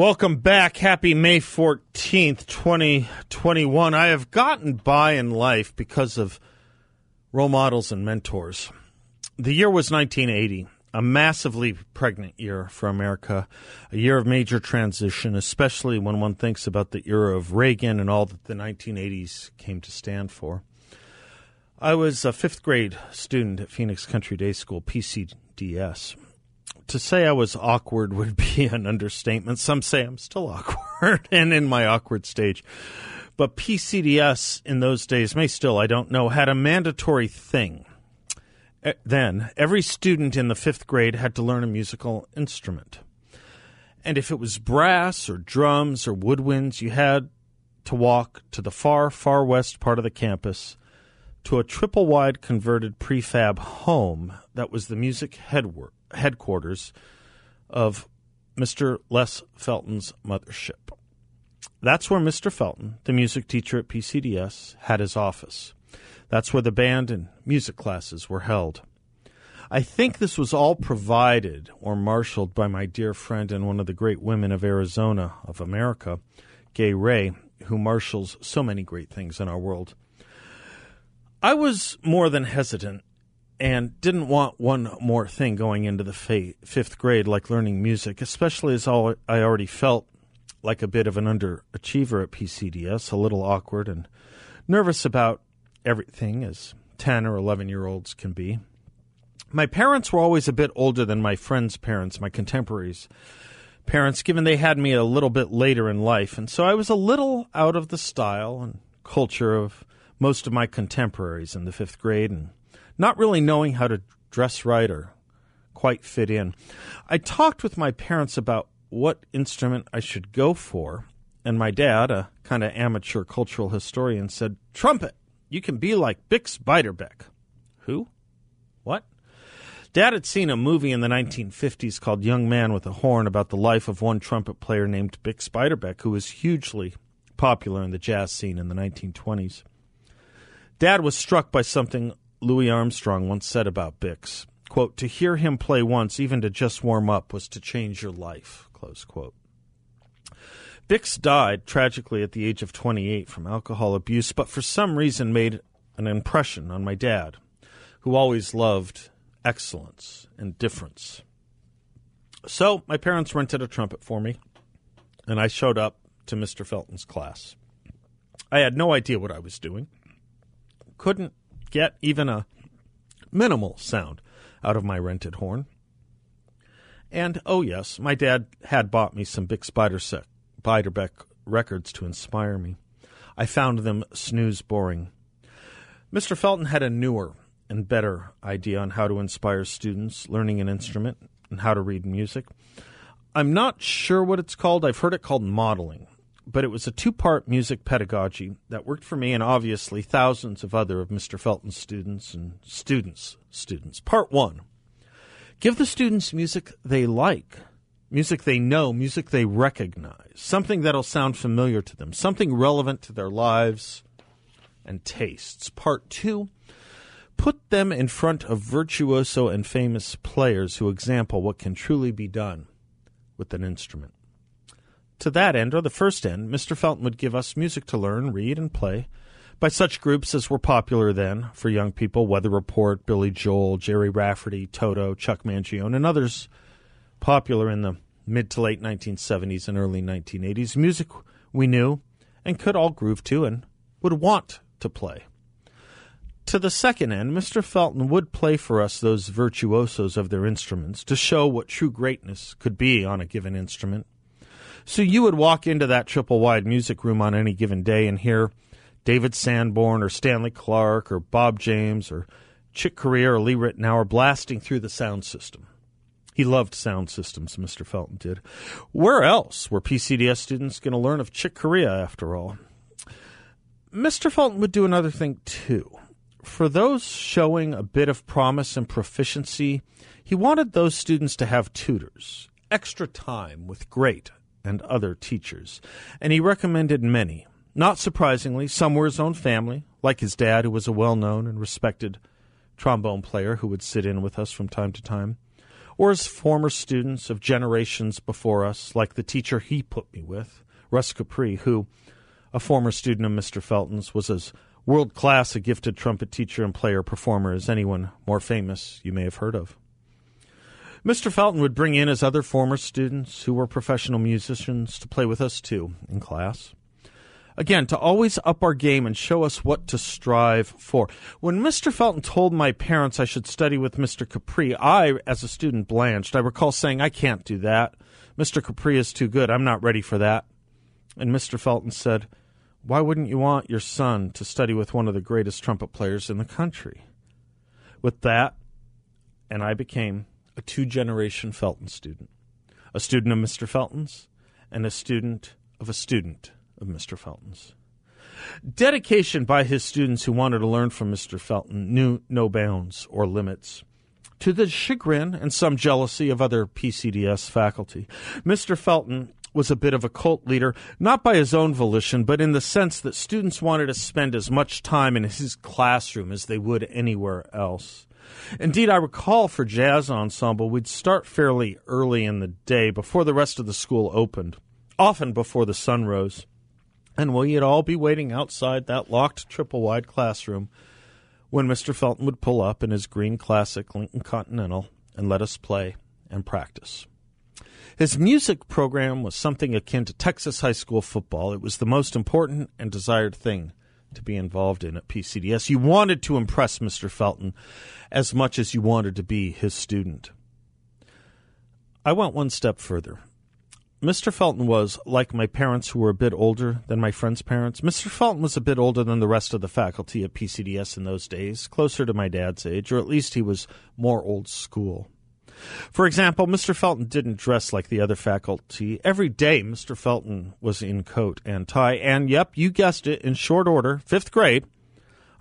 Welcome back. Happy May 14th, 2021. I have gotten by in life because of role models and mentors. The year was 1980, a massively pregnant year for America, a year of major transition, especially when one thinks about the era of Reagan and all that the 1980s came to stand for. I was a fifth grade student at Phoenix Country Day School, PCDS to say I was awkward would be an understatement. Some say I'm still awkward and in my awkward stage. But PCDS in those days, may still, I don't know, had a mandatory thing. Eh, then, every student in the fifth grade had to learn a musical instrument. And if it was brass or drums or woodwinds, you had to walk to the far, far west part of the campus to a triple wide converted prefab home that was the music headwork headquarters of Mr. Les Felten's mothership. That's where Mr. Felten, the music teacher at PCDS, had his office. That's where the band and music classes were held. I think this was all provided or marshaled by my dear friend and one of the great women of Arizona, of America, Gay Ray, who marshals so many great things in our world. I was more than hesitant and didn't want one more thing going into the fifth grade, like learning music, especially as all I already felt like a bit of an underachiever at PCDS, a little awkward and nervous about everything, as 10 or 11 year olds can be. My parents were always a bit older than my friends' parents, my contemporaries' parents, given they had me a little bit later in life, and so I was a little out of the style and culture of most of my contemporaries in the fifth grade and not really knowing how to dress right or quite fit in. I talked with my parents about what instrument I should go for, and my dad, a kind of amateur cultural historian, said, Trumpet! You can be like Bix Beiderbecke. Who? What? Dad had seen a movie in the 1950s called Young Man with a Horn about the life of one trumpet player named Bix Beiderbecke, who was hugely popular in the jazz scene in the 1920s. Dad was struck by something Louis Armstrong once said about Bix, quote, to hear him play once, even to just warm up, was to change your life, close quote. Bix died tragically at the age of 28 from alcohol abuse, but for some reason made an impression on my dad, who always loved excellence and difference. So my parents rented a trumpet for me, and I showed up to Mr. Felten's class. I had no idea what I was doing, couldn't get even a minimal sound out of my rented horn. And oh yes, my dad had bought me some Bix Beiderbecke records to inspire me. I found them snooze boring. Mr. Felten had a newer and better idea on how to inspire students learning an instrument and how to read music. I'm not sure what it's called. I've heard it called modeling but it was a two part music pedagogy that worked for me and obviously thousands of other of Mr. Felten's students and students' students. Part one give the students music they like, music they know, music they recognize, something that'll sound familiar to them, something relevant to their lives and tastes. Part two put them in front of virtuoso and famous players who example what can truly be done with an instrument. To that end, or the first end, Mr. Felten would give us music to learn, read, and play by such groups as were popular then for young people Weather Report, Billy Joel, Gerry Rafferty, Toto, Chuck Mangione, and others popular in the mid to late 1970s and early 1980s. Music we knew and could all groove to and would want to play. To the second end, Mr. Felten would play for us those virtuosos of their instruments to show what true greatness could be on a given instrument so you would walk into that triple wide music room on any given day and hear David Sanborn or Stanley Clarke or Bob James or Chick Corea or Lee Ritenour blasting through the sound system. He loved sound systems, Mr. Felten did. Where else were PCDS students going to learn of Chick Corea, after all? Mr. Felten would do another thing, too. For those showing a bit of promise and proficiency, he wanted those students to have tutors, extra time with great and other teachers, and he recommended many. Not surprisingly, some were his own family, like his dad, who was a well known and respected trombone player who would sit in with us from time to time, or his former students of generations before us, like the teacher he put me with, Russ Capri, who, a former student of Mr. Felten's, was as world class a gifted trumpet teacher and player performer as anyone more famous you may have heard of. Mr. Felten would bring in his other former students who were professional musicians to play with us too in class. Again, to always up our game and show us what to strive for. When Mr. Felten told my parents I should study with Mr. Capri, I, as a student, blanched. I recall saying, I can't do that. Mr. Capri is too good. I'm not ready for that. And Mr. Felten said, Why wouldn't you want your son to study with one of the greatest trumpet players in the country? With that, and I became a two generation Felten student, a student of Mr. Felten's, and a student of a student of Mr. Felten's. Dedication by his students who wanted to learn from Mr. Felten knew no bounds or limits. To the chagrin and some jealousy of other PCDS faculty, Mr. Felten was a bit of a cult leader, not by his own volition, but in the sense that students wanted to spend as much time in his classroom as they would anywhere else. Indeed, I recall for jazz ensemble, we'd start fairly early in the day before the rest of the school opened, often before the sun rose. And we'd all be waiting outside that locked triple wide classroom when Mr. Felten would pull up in his green classic Lincoln Continental and let us play and practice. His music program was something akin to Texas high school football. It was the most important and desired thing to be involved in at PCDS. You wanted to impress Mr. Felten as much as you wanted to be his student. I went one step further. Mr. Felten was, like my parents who were a bit older than my friends' parents, Mr. Felten was a bit older than the rest of the faculty at PCDS in those days, closer to my dad's age, or at least he was more old school. For example, Mr. Felten didn't dress like the other faculty. Every day, Mr. Felten was in coat and tie, and yep, you guessed it, in short order, fifth grade,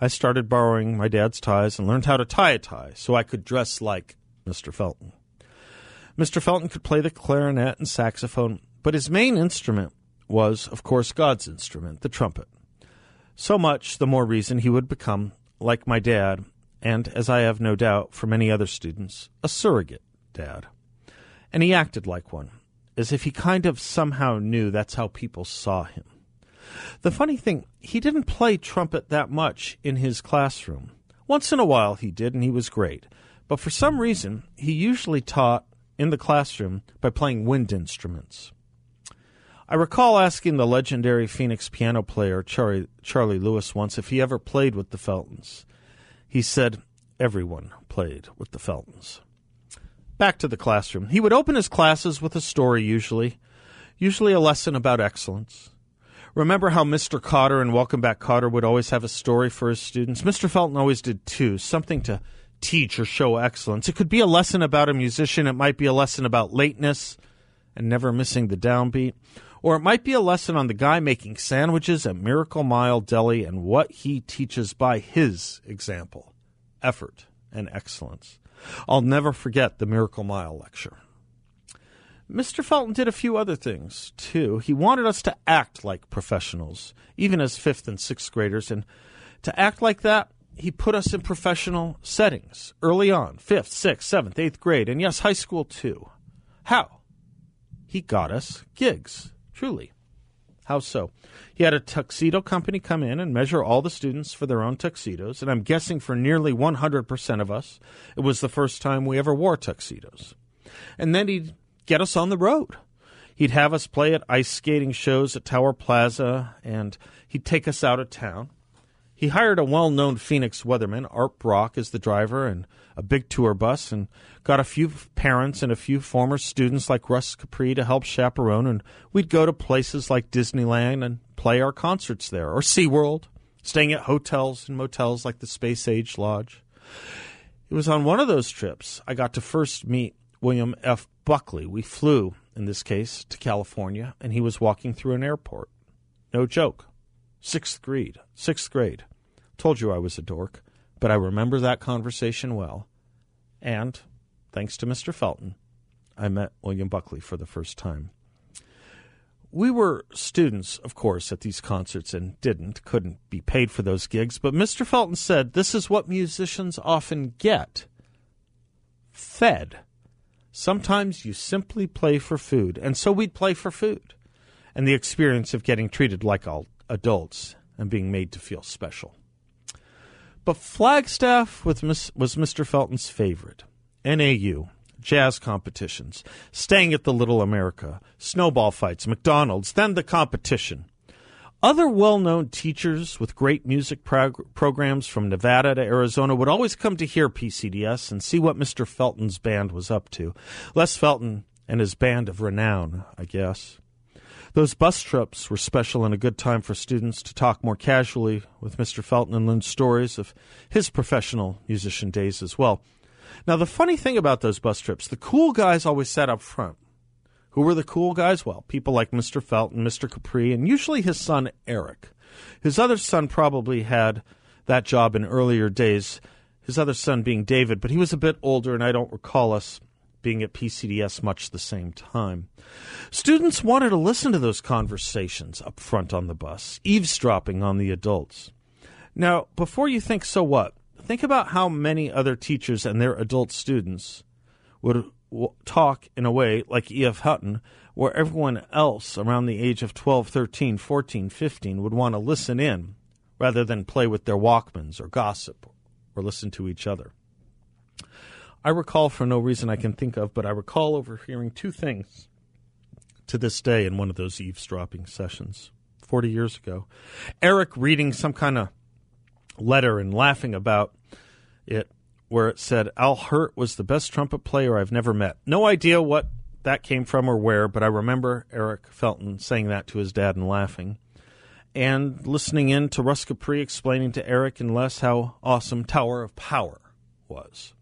I started borrowing my dad's ties and learned how to tie a tie so I could dress like Mr. Felten. Mr. Felten could play the clarinet and saxophone, but his main instrument was, of course, God's instrument, the trumpet. So much the more reason he would become, like my dad, and, as I have no doubt for many other students, a surrogate dad. And he acted like one, as if he kind of somehow knew that's how people saw him. The funny thing, he didn't play trumpet that much in his classroom. Once in a while he did, and he was great. But for some reason, he usually taught in the classroom by playing wind instruments. I recall asking the legendary Phoenix piano player Charlie, Charlie Lewis once if he ever played with the Feltens. He said everyone played with the Feltens. Back to the classroom. He would open his classes with a story, usually, usually a lesson about excellence. Remember how Mr. Kotter and Welcome Back Kotter would always have a story for his students? Mr. Felten always did too, something to teach or show excellence. It could be a lesson about a musician, it might be a lesson about lateness and never missing the downbeat, or it might be a lesson on the guy making sandwiches at Miracle Mile Deli and what he teaches by his example effort and excellence. I'll never forget the Miracle Mile lecture. Mr. Felten did a few other things, too. He wanted us to act like professionals, even as fifth and sixth graders, and to act like that he put us in professional settings early on fifth, sixth, seventh, eighth grade, and yes, high school too. How? He got us gigs, truly. How so? He had a tuxedo company come in and measure all the students for their own tuxedos, and I'm guessing for nearly 100% of us, it was the first time we ever wore tuxedos. And then he'd get us on the road. He'd have us play at ice skating shows at Tower Plaza, and he'd take us out of town. He hired a well known Phoenix weatherman, Art Brock, as the driver and a big tour bus, and got a few parents and a few former students like Russ Capri to help chaperone, and we'd go to places like Disneyland and play our concerts there, or SeaWorld, staying at hotels and motels like the Space Age Lodge. It was on one of those trips I got to first meet William F. Buckley. We flew, in this case, to California, and he was walking through an airport. No joke. Sixth grade. Sixth grade. Told you I was a dork, but I remember that conversation well. And, thanks to Mr. Felten, I met William Buckley for the first time. We were students, of course, at these concerts and didn't, couldn't be paid for those gigs, but Mr. Felten said this is what musicians often get fed. Sometimes you simply play for food, and so we'd play for food and the experience of getting treated like adults and being made to feel special. But Flagstaff was Mr. Felten's favorite. NAU, jazz competitions, staying at the Little America, snowball fights, McDonald's, then the competition. Other well known teachers with great music prog- programs from Nevada to Arizona would always come to hear PCDS and see what Mr. Felten's band was up to. Les Felten and his band of renown, I guess. Those bus trips were special and a good time for students to talk more casually with Mr. Felten and learn stories of his professional musician days as well. Now, the funny thing about those bus trips, the cool guys always sat up front. Who were the cool guys? Well, people like Mr. Felten, Mr. Capri, and usually his son, Eric. His other son probably had that job in earlier days, his other son being David, but he was a bit older, and I don't recall us being at PCDS much the same time. Students wanted to listen to those conversations up front on the bus, eavesdropping on the adults. Now, before you think, so what? Think about how many other teachers and their adult students would talk in a way like E.F. Hutton, where everyone else around the age of 12, 13, 14, 15 would want to listen in rather than play with their Walkmans or gossip or listen to each other. I recall, for no reason I can think of, but I recall overhearing two things to this day in one of those eavesdropping sessions 40 years ago. Eric reading some kind of letter and laughing about it where it said Al Hirt was the best trumpet player I've never met. No idea what that came from or where, but I remember Eric Felten saying that to his dad and laughing. And listening in to Russ Capri explaining to Eric and Les how awesome Tower of Power was.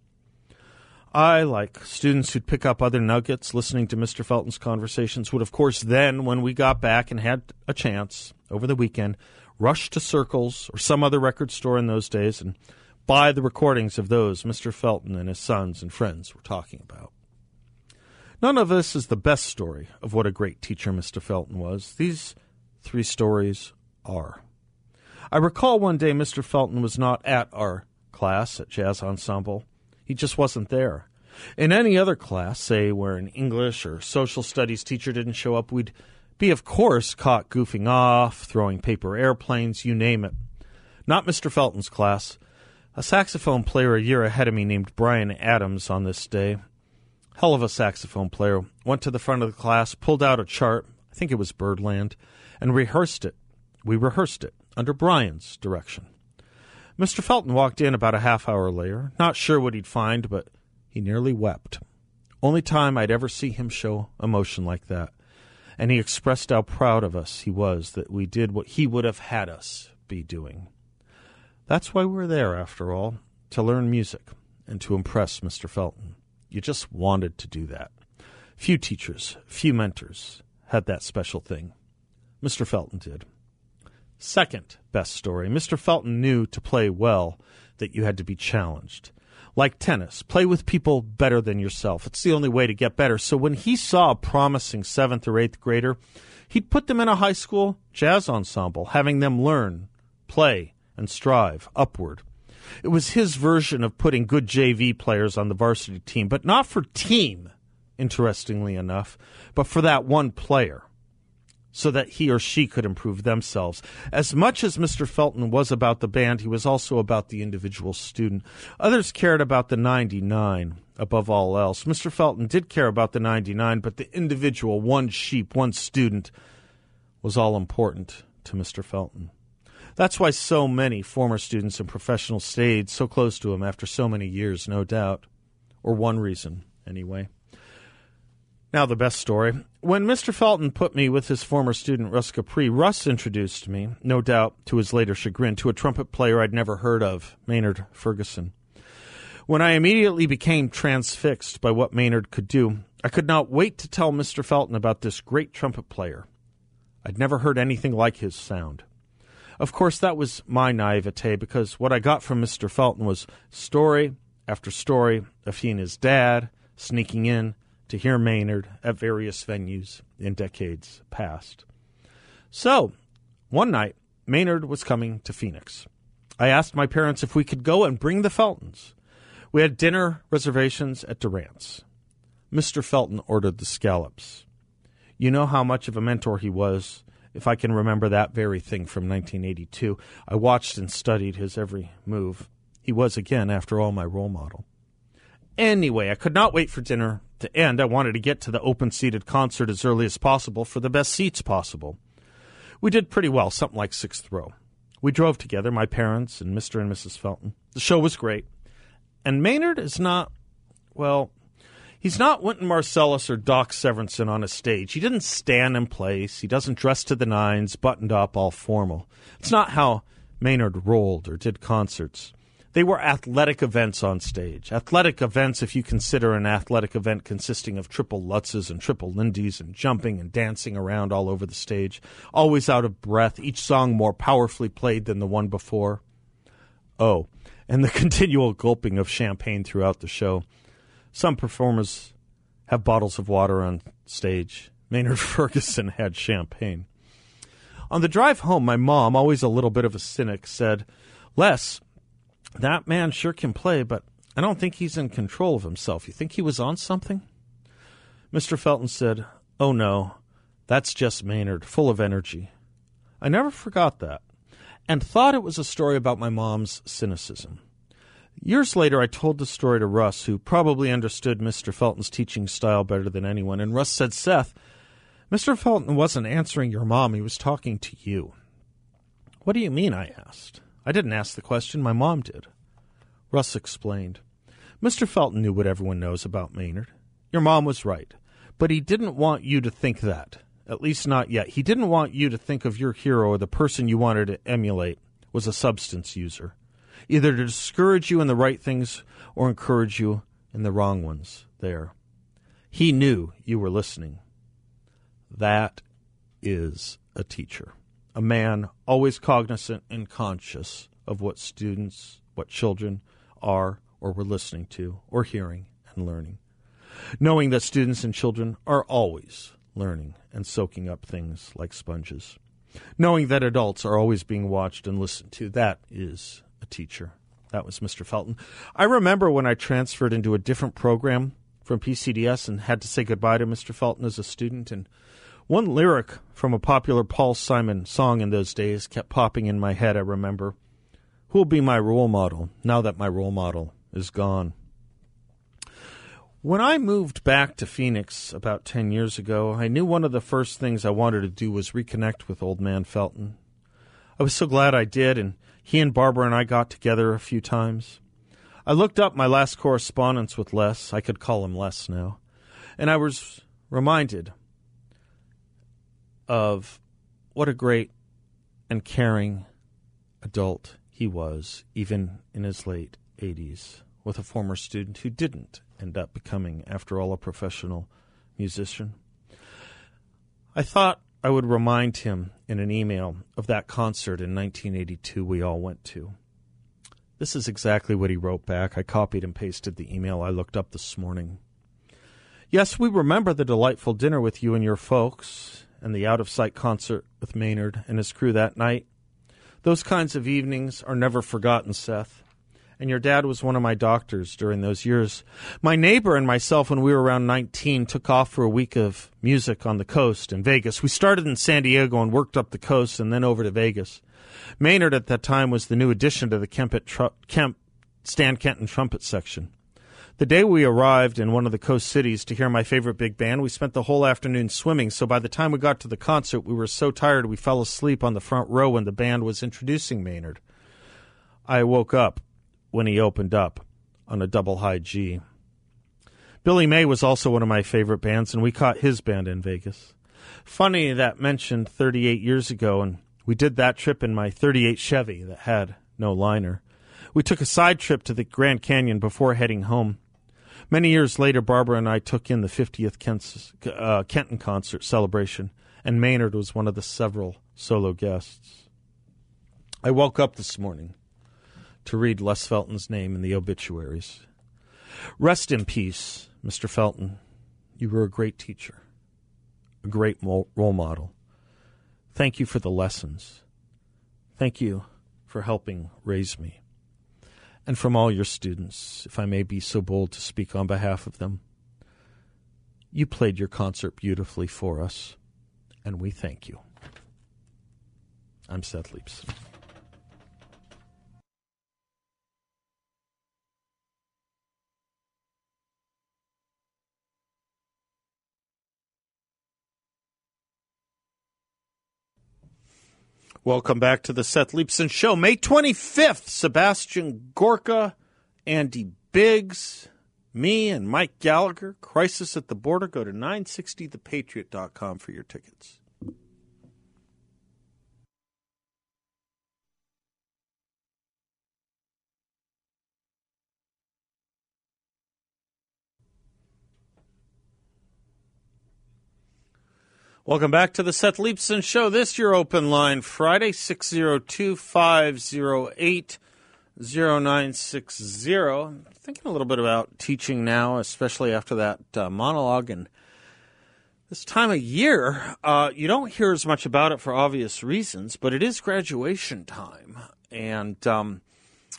I, like students who'd pick up other nuggets listening to Mr. Felten's conversations, would, of course, then, when we got back and had a chance over the weekend, rush to Circles or some other record store in those days and buy the recordings of those Mr. Felten and his sons and friends were talking about. None of this is the best story of what a great teacher Mr. Felten was. These three stories are. I recall one day Mr. Felten was not at our class at Jazz Ensemble. He just wasn't there. In any other class, say where an English or social studies teacher didn't show up, we'd be, of course, caught goofing off, throwing paper airplanes, you name it. Not Mr. Felten's class. A saxophone player a year ahead of me named Brian Adams on this day. Hell of a saxophone player. Went to the front of the class, pulled out a chart, I think it was Birdland, and rehearsed it. We rehearsed it under Brian's direction. Mr. Felten walked in about a half hour later, not sure what he'd find, but he nearly wept. Only time I'd ever see him show emotion like that. And he expressed how proud of us he was that we did what he would have had us be doing. That's why we're there, after all, to learn music and to impress Mr. Felten. You just wanted to do that. Few teachers, few mentors had that special thing. Mr. Felten did. Second best story Mr. Felten knew to play well that you had to be challenged. Like tennis, play with people better than yourself. It's the only way to get better. So when he saw a promising seventh or eighth grader, he'd put them in a high school jazz ensemble, having them learn, play, and strive upward. It was his version of putting good JV players on the varsity team, but not for team, interestingly enough, but for that one player so that he or she could improve themselves. As much as Mr. Felten was about the band, he was also about the individual student. Others cared about the 99 above all else. Mr. Felten did care about the 99, but the individual, one sheep, one student, was all important to Mr. Felten. That's why so many former students and professionals stayed so close to him after so many years, no doubt. Or one reason, anyway. Now, the best story. When Mr. Felten put me with his former student, Russ Capri, Russ introduced me, no doubt to his later chagrin, to a trumpet player I'd never heard of, Maynard Ferguson. When I immediately became transfixed by what Maynard could do, I could not wait to tell Mr. Felten about this great trumpet player. I'd never heard anything like his sound. Of course, that was my naivete because what I got from Mr. Felten was story after story of he and his dad sneaking in to hear Maynard at various venues in decades past. So, one night, Maynard was coming to Phoenix. I asked my parents if we could go and bring the Feltens. We had dinner reservations at Durant's. Mr. Felten ordered the scallops. You know how much of a mentor he was. If I can remember that very thing from 1982, I watched and studied his every move. He was, again, after all, my role model. Anyway, I could not wait for dinner to end. I wanted to get to the open seated concert as early as possible for the best seats possible. We did pretty well, something like sixth row. We drove together, my parents and Mr. and Mrs. Felten. The show was great. And Maynard is not, well, he's not Wynton Marsalis or Doc Severinsen on a stage. He didn't stand in place. He doesn't dress to the nines, buttoned up, all formal. It's not how Maynard rolled or did concerts. They were athletic events on stage. Athletic events, if you consider an athletic event consisting of triple Lutzes and triple Lindys and jumping and dancing around all over the stage, always out of breath, each song more powerfully played than the one before. Oh, and the continual gulping of champagne throughout the show. Some performers have bottles of water on stage. Maynard Ferguson had champagne. On the drive home, my mom, always a little bit of a cynic, said, Les, that man sure can play, but I don't think he's in control of himself. You think he was on something? Mr. Felten said, Oh no, that's just Maynard, full of energy. I never forgot that, and thought it was a story about my mom's cynicism. Years later, I told the story to Russ, who probably understood Mr. Felten's teaching style better than anyone, and Russ said, Seth, Mr. Felten wasn't answering your mom, he was talking to you. What do you mean? I asked. I didn't ask the question, my mom did. Russ explained. Mr. Felten knew what everyone knows about Maynard. Your mom was right. But he didn't want you to think that. At least not yet. He didn't want you to think of your hero or the person you wanted to emulate was a substance user, either to discourage you in the right things or encourage you in the wrong ones there. He knew you were listening. That is a teacher a man always cognizant and conscious of what students, what children are or were listening to or hearing and learning. Knowing that students and children are always learning and soaking up things like sponges. Knowing that adults are always being watched and listened to. That is a teacher. That was Mr. Felten. I remember when I transferred into a different program from PCDS and had to say goodbye to Mr. Felten as a student and one lyric from a popular Paul Simon song in those days kept popping in my head, I remember. Who'll be my role model now that my role model is gone? When I moved back to Phoenix about 10 years ago, I knew one of the first things I wanted to do was reconnect with Old Man Felten. I was so glad I did, and he and Barbara and I got together a few times. I looked up my last correspondence with Les, I could call him Les now, and I was reminded of what a great and caring adult he was, even in his late 80s, with a former student who didn't end up becoming, after all, a professional musician. I thought I would remind him in an email of that concert in 1982 we all went to. This is exactly what he wrote back. I copied and pasted the email I looked up this morning. Yes, we remember the delightful dinner with you and your folks and the out of sight concert with Maynard and his crew that night. Those kinds of evenings are never forgotten, Seth. And your dad was one of my doctors during those years. My neighbor and myself, when we were around 19, took off for a week of music on the coast in Vegas. We started in San Diego and worked up the coast and then over to Vegas. Maynard at that time was the new addition to the Kemp, Kemp Stan Kenton trumpet section. The day we arrived in one of the coast cities to hear my favorite big band, we spent the whole afternoon swimming. So by the time we got to the concert, we were so tired we fell asleep on the front row when the band was introducing Maynard. I woke up when he opened up on a double high G. Billy May was also one of my favorite bands, and we caught his band in Vegas. Funny that mentioned 38 years ago, and we did that trip in my 38 Chevy that had no liner. We took a side trip to the Grand Canyon before heading home. Many years later, Barbara and I took in the 50th Kent, uh, Kenton concert celebration, and Maynard was one of the several solo guests. I woke up this morning to read Les Felten's name in the obituaries. Rest in peace, Mr. Felten. You were a great teacher, a great role model. Thank you for the lessons. Thank you for helping raise me and from all your students, if I may be so bold to speak on behalf of them. You played your concert beautifully for us, and we thank you. I'm Seth Leaps. Welcome back to the Seth Leibsohn Show. May 25th, Sebastian Gorka, Andy Biggs, me, and Mike Gallagher. Crisis at the Border. Go to 960thepatriot.com for your tickets. Welcome back to the Seth Leibsohn Show. This your open line Friday, 602 508 0960. I'm thinking a little bit about teaching now, especially after that uh, monologue. And this time of year, uh, you don't hear as much about it for obvious reasons, but it is graduation time. And um,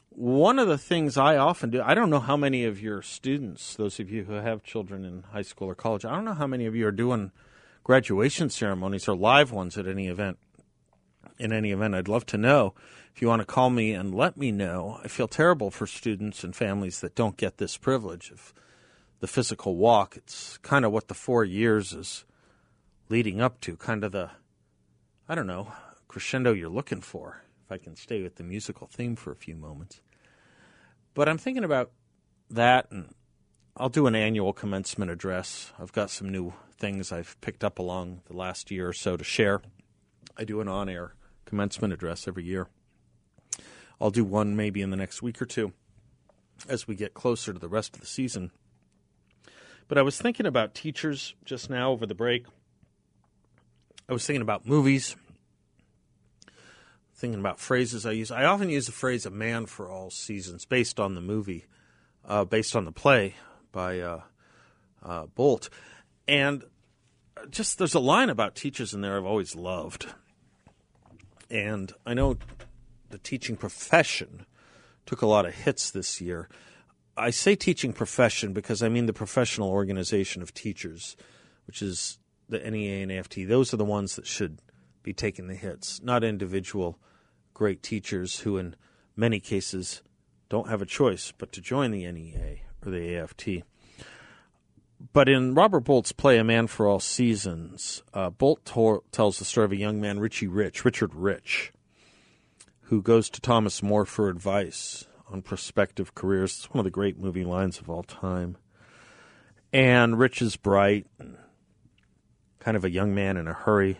one of the things I often do, I don't know how many of your students, those of you who have children in high school or college, I don't know how many of you are doing graduation ceremonies or live ones at any event. In any event, I'd love to know if you want to call me and let me know. I feel terrible for students and families that don't get this privilege of the physical walk. It's kind of what the four years is leading up to, kind of the, I don't know, crescendo you're looking for, if I can stay with the musical theme for a few moments. But I'm thinking about that, and I'll do an annual commencement address. I've got some new things I've picked up along the last year or so to share. I do an on air commencement address every year. I'll do one maybe in the next week or two as we get closer to the rest of the season. But I was thinking about teachers just now over the break. I was thinking about movies, thinking about phrases I use. I often use the phrase "a man for all seasons" based on the movie, uh, based on the play by uh, uh, Bolt. And just there's a line about teachers in there I've always loved. And I know the teaching profession took a lot of hits this year. I say teaching profession because I mean the professional organization of teachers, which is the NEA and AFT. Those are the ones that should be taking the hits, not individual great teachers who, in many cases, don't have a choice but to join the NEA or the AFT. But in Robert Bolt's play, A Man for All Seasons, uh, Bolt tor- tells the story of a young man, Richie Rich, Richard Rich, who goes to Thomas More for advice on prospective careers. It's one of the great movie lines of all time. And Rich is bright, kind of a young man in a hurry,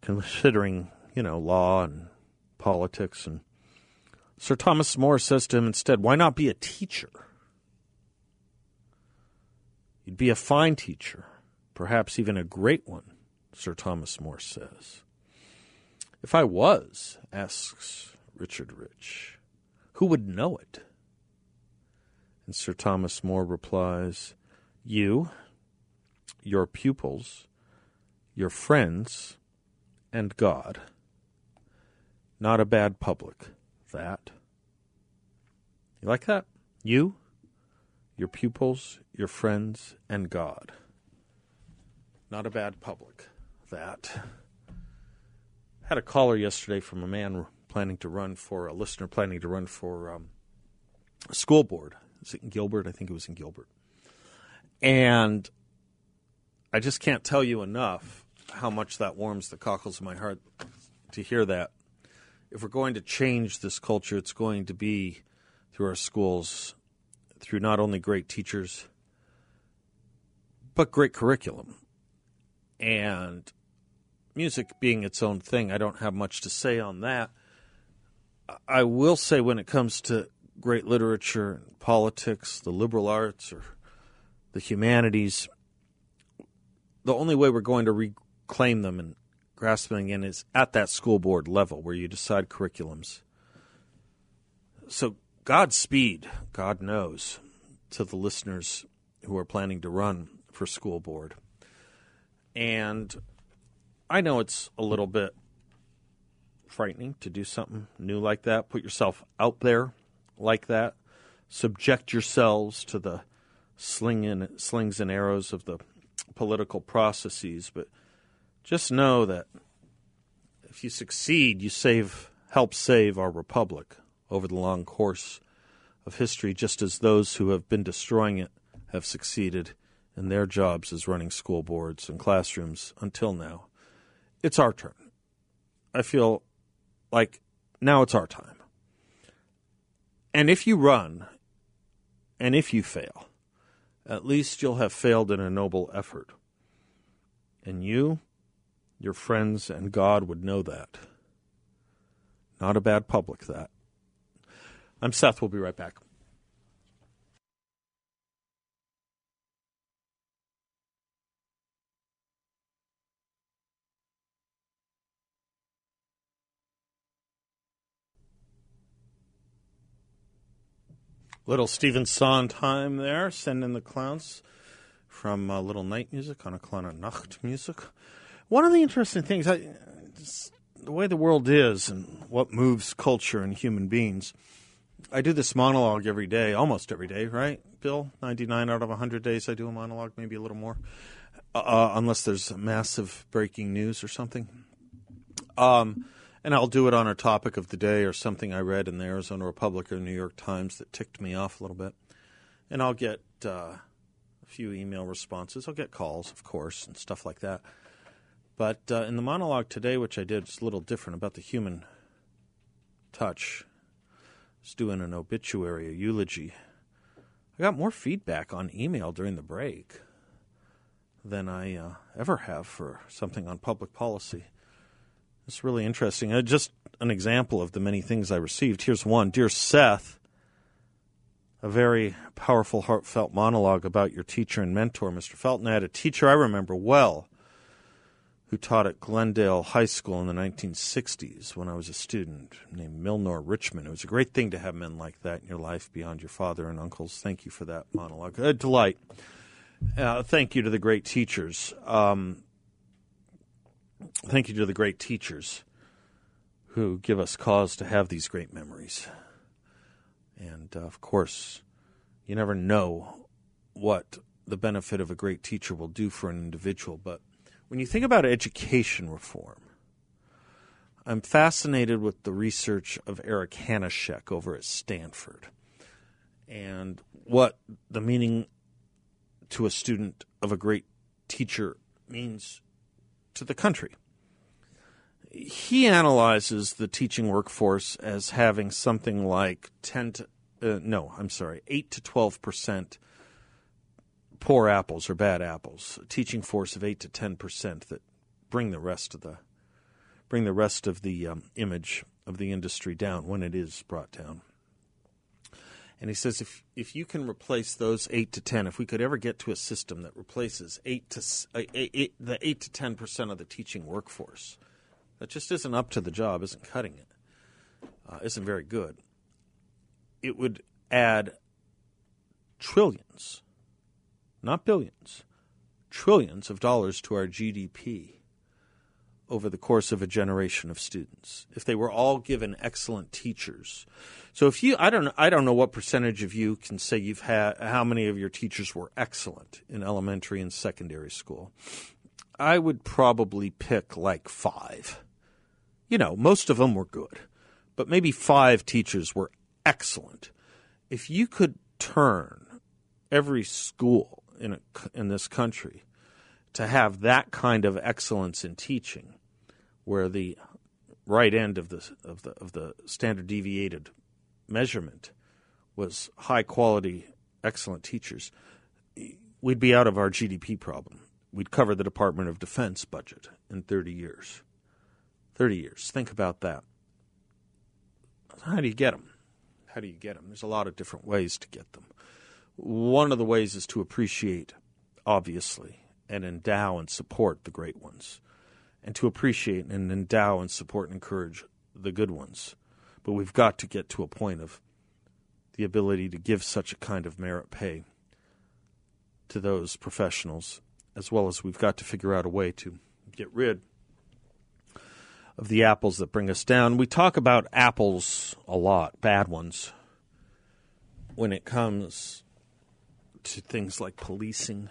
considering, you know, law and politics. And Sir Thomas More says to him instead, why not be a teacher? You'd be a fine teacher, perhaps even a great one, Sir Thomas More says. If I was, asks Richard Rich, who would know it? And Sir Thomas More replies, You, your pupils, your friends, and God. Not a bad public, that. You like that? You, your pupils, your friends, and God. Not a bad public, that. Had a caller yesterday from a man planning to run for a listener planning to run for um, a school board. Is it in Gilbert? I think it was in Gilbert. And I just can't tell you enough how much that warms the cockles of my heart to hear that. If we're going to change this culture, it's going to be through our schools through not only great teachers, but great curriculum. And music being its own thing, I don't have much to say on that. I will say when it comes to great literature, and politics, the liberal arts, or the humanities, the only way we're going to reclaim them and grasp them again is at that school board level where you decide curriculums. So, Godspeed, God knows, to the listeners who are planning to run for school board. And I know it's a little bit frightening to do something new like that. Put yourself out there like that. Subject yourselves to the slings and arrows of the political processes. But just know that if you succeed, you save, help save our republic over the long course of history, just as those who have been destroying it have succeeded in their jobs as running school boards and classrooms until now. It's our turn. I feel like now it's our time. And if you run, and if you fail, at least you'll have failed in a noble effort. And you, your friends, and God would know that. Not a bad public, that. I'm Seth. We'll be right back. Little Stephen Sondheim there, sending the clowns from uh, Little Night Music on a kleine Nacht Music. One of the interesting things, I, the way the world is and what moves culture and human beings. I do this monologue every day, almost every day, right, Bill? 99 out of 100 days I do a monologue, maybe a little more, uh, uh unless there's massive breaking news or something. Um, and I'll do it on a topic of the day or something I read in the Arizona Republic or New York Times that ticked me off a little bit. And I'll get uh, a few email responses. I'll get calls, of course, and stuff like that. But uh, in the monologue today, which I did, it's a little different about the human touch. I was doing an obituary, a eulogy. I got more feedback on email during the break than I uh, ever have for something on public policy. It's really interesting. Uh, just an example of the many things I received. Here's one Dear Seth, a very powerful, heartfelt monologue about your teacher and mentor, Mr. Felten. I had a teacher I remember well who taught at Glendale High School in the 1960s when I was a student, named Milnor Richmond. It was a great thing to have men like that in your life beyond your father and uncles. Thank you for that monologue. A delight. Uh, thank you to the great teachers. Um, thank you to the great teachers who give us cause to have these great memories. And uh, of course, you never know what the benefit of a great teacher will do for an individual. But when you think about education reform, I'm fascinated with the research of Eric Hanushek over at Stanford and what the meaning to a student of a great teacher means to the country. He analyzes the teaching workforce as having something like 10 to, uh, no, I'm sorry, 8 to 12 percent poor apples or bad apples, a teaching force of 8 to 10 percent that bring the rest of the bring the rest of the um, image of the industry down when it is brought down. And he says if if you can replace those eight to ten, if we could ever get to a system that replaces eight to uh, eight, eight, the eight to ten percent of the teaching workforce, that just isn't up to the job, isn't cutting it, uh, isn't very good. It would add trillions, not billions, trillions of dollars to our GDP over the course of a generation of students if they were all given excellent teachers. So if you i don't know i don't know what percentage of you can say you've had how many of your teachers were excellent in elementary and secondary school. I would probably pick like 5 you know most of them were good but maybe 5 teachers were excellent. If you could turn every school in a, in this country to have that kind of excellence in teaching where the right end of the of the of the standard deviated measurement was high quality, excellent teachers, we'd be out of our GDP problem. We'd cover the Department of Defense budget in 30 years. 30 years. Think about that. How do you get them? How do you get them? There's a lot of different ways to get them. One of the ways is to appreciate, obviously, and endow and support the great ones, and to appreciate and endow and support and encourage the good ones. But we've got to get to a point of the ability to give such a kind of merit pay to those professionals, as well as we've got to figure out a way to get rid of the apples that bring us down. We talk about apples a lot, bad ones, when it comes to things like policing.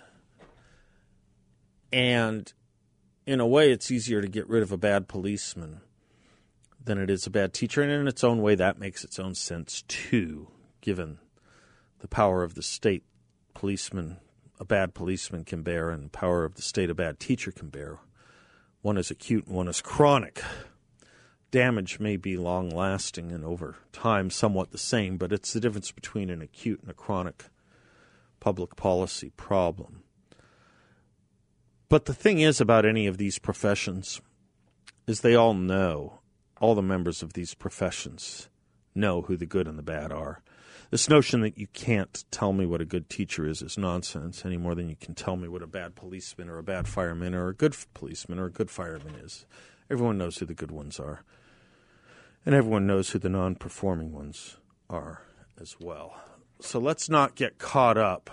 And in a way, it's easier to get rid of a bad policeman than it is a bad teacher. And in its own way, that makes its own sense too, given the power of the state policeman, a bad policeman can bear, and the power of the state a bad teacher can bear. One is acute and one is chronic. Damage may be long lasting and over time somewhat the same, but it's the difference between an acute and a chronic public policy problem. But the thing is about any of these professions is they all know, all the members of these professions know who the good and the bad are. This notion that you can't tell me what a good teacher is is nonsense any more than you can tell me what a bad policeman or a bad fireman or a good policeman or a good fireman is. Everyone knows who the good ones are. And everyone knows who the non performing ones are as well. So let's not get caught up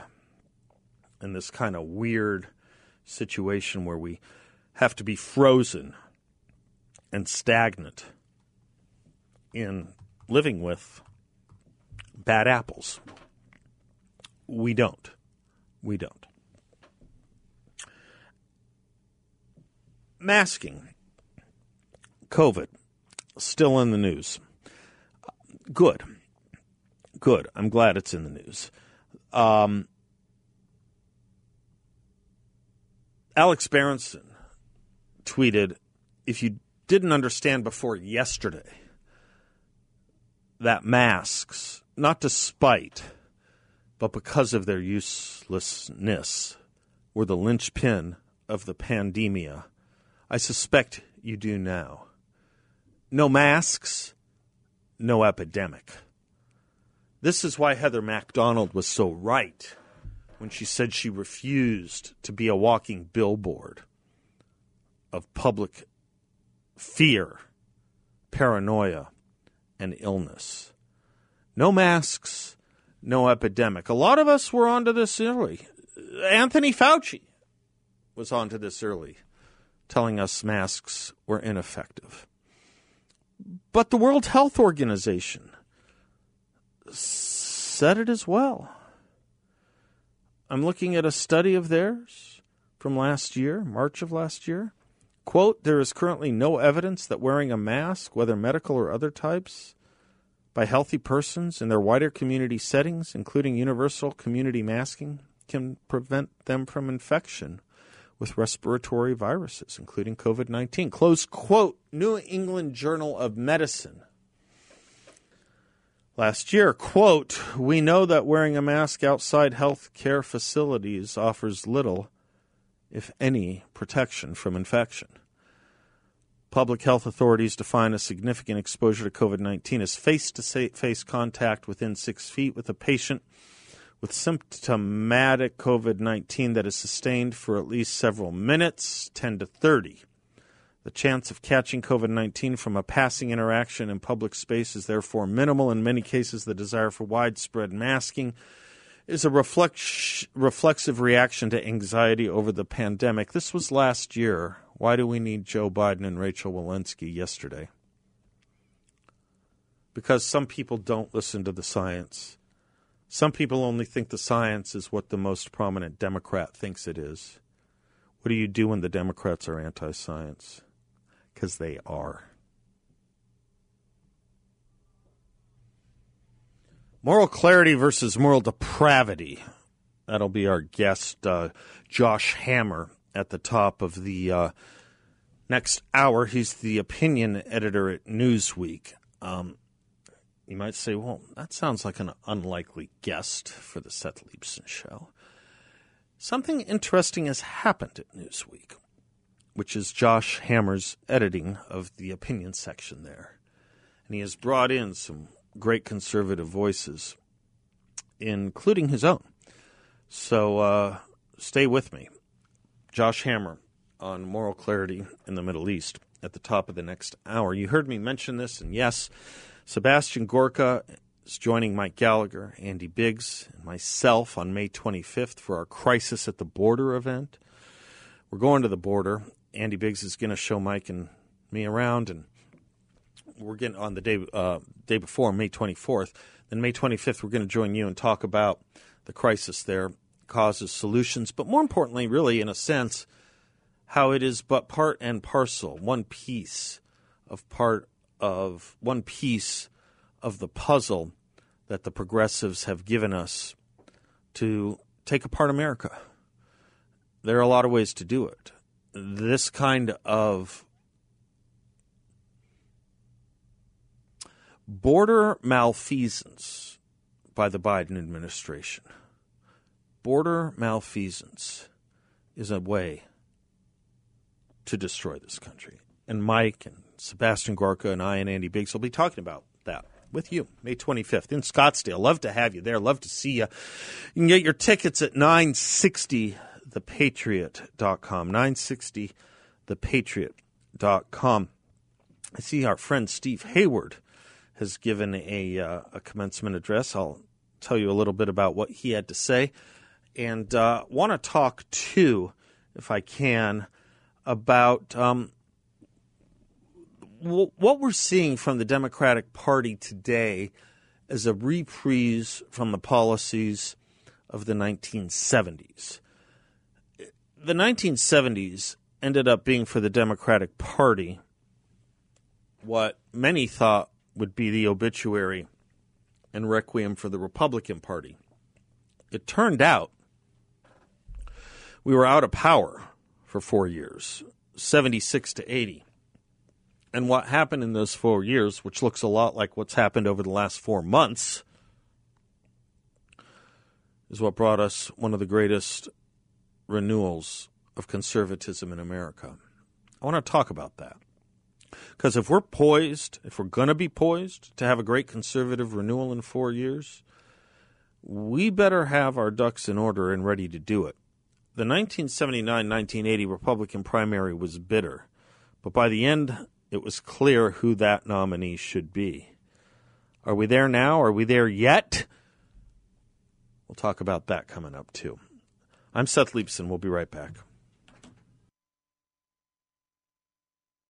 in this kind of weird situation where we have to be frozen and stagnant in living with bad apples. We don't. We don't. Masking. COVID. Still in the news. Good. Good. I'm glad it's in the news. Um, Alex Berenson tweeted if you didn't understand before yesterday that masks, not despite, but because of their uselessness, were the linchpin of the pandemia, I suspect you do now. No masks, no epidemic. This is why Heather MacDonald was so right when she said she refused to be a walking billboard of public fear, paranoia, and illness. No masks, no epidemic. A lot of us were onto this early. Anthony Fauci was onto this early, telling us masks were ineffective. But the World Health Organization said it as well. I'm looking at a study of theirs from last year, March of last year. Quote, there is currently no evidence that wearing a mask, whether medical or other types, by healthy persons in their wider community settings, including universal community masking, can prevent them from infection with respiratory viruses, including COVID 19. Close quote, New England Journal of Medicine last year. Quote, we know that wearing a mask outside health care facilities offers little, if any, protection from infection. Public health authorities define a significant exposure to COVID 19 as face to face contact within six feet with a patient with symptomatic COVID 19 that is sustained for at least several minutes, 10 to 30. The chance of catching COVID 19 from a passing interaction in public space is therefore minimal. In many cases, the desire for widespread masking is a reflex, reflexive reaction to anxiety over the pandemic. This was last year. Why do we need Joe Biden and Rachel Walensky yesterday? Because some people don't listen to the science. Some people only think the science is what the most prominent Democrat thinks it is. What do you do when the Democrats are anti science? Because they are. Moral clarity versus moral depravity. That'll be our guest, uh, Josh Hammer, at the top of the uh, next hour. He's the opinion editor at Newsweek. Um, you might say, well, that sounds like an unlikely guest for the Seth Leibsohn show. Something interesting has happened at Newsweek which is Josh Hammer's editing of the opinion section there. and he has brought in some great conservative voices, including his own. So uh, stay with me. Josh Hammer on moral clarity in the Middle East at the top of the next hour. You heard me mention this, and yes, Sebastian Gorka is joining Mike Gallagher, Andy Biggs, and myself on May 25th for our Crisis at the Border event. We're going to the border. Andy Biggs is going to show Mike and me around, and we're getting on the day uh, day before May 24th. Then May 25th, we're going to join you and talk about the crisis there, causes, solutions, but more importantly, really, in a sense, how it is but part and parcel, one piece of part of one piece of the puzzle that the progressives have given us to take apart America. There are a lot of ways to do it. This kind of border malfeasance by the Biden administration, border malfeasance is a way to destroy this country. And Mike and Sebastian Gorka and I and Andy Biggs will be talking about that with you May 25th in Scottsdale. Love to have you there. Love to see you. You can get your tickets at 960thepatriot.com. 960thepatriot.com. I see our friend Steve Hayward has given a, uh, a commencement address. I'll tell you a little bit about what he had to say. And uh, want to talk too, if I can, about um, w- what we're seeing from the Democratic Party today as a reprise from the policies of the 1970s. The 1970s ended up being for the Democratic Party what many thought would be the obituary and requiem for the Republican Party. It turned out we were out of power for four years, 76 to 80. And what happened in those four years, which looks a lot like what's happened over the last four months, is what brought us one of the greatest renewals of conservatism in America. I want to talk about that. Because if we're poised, if we're going to be poised to have a great conservative renewal in four years, we better have our ducks in order and ready to do it. The 1979 1980 Republican primary was bitter, but by the end, it was clear who that nominee should be. Are we there now? Are we there yet? We'll talk about that coming up too. I'm Seth Leibsohn. We'll be right back.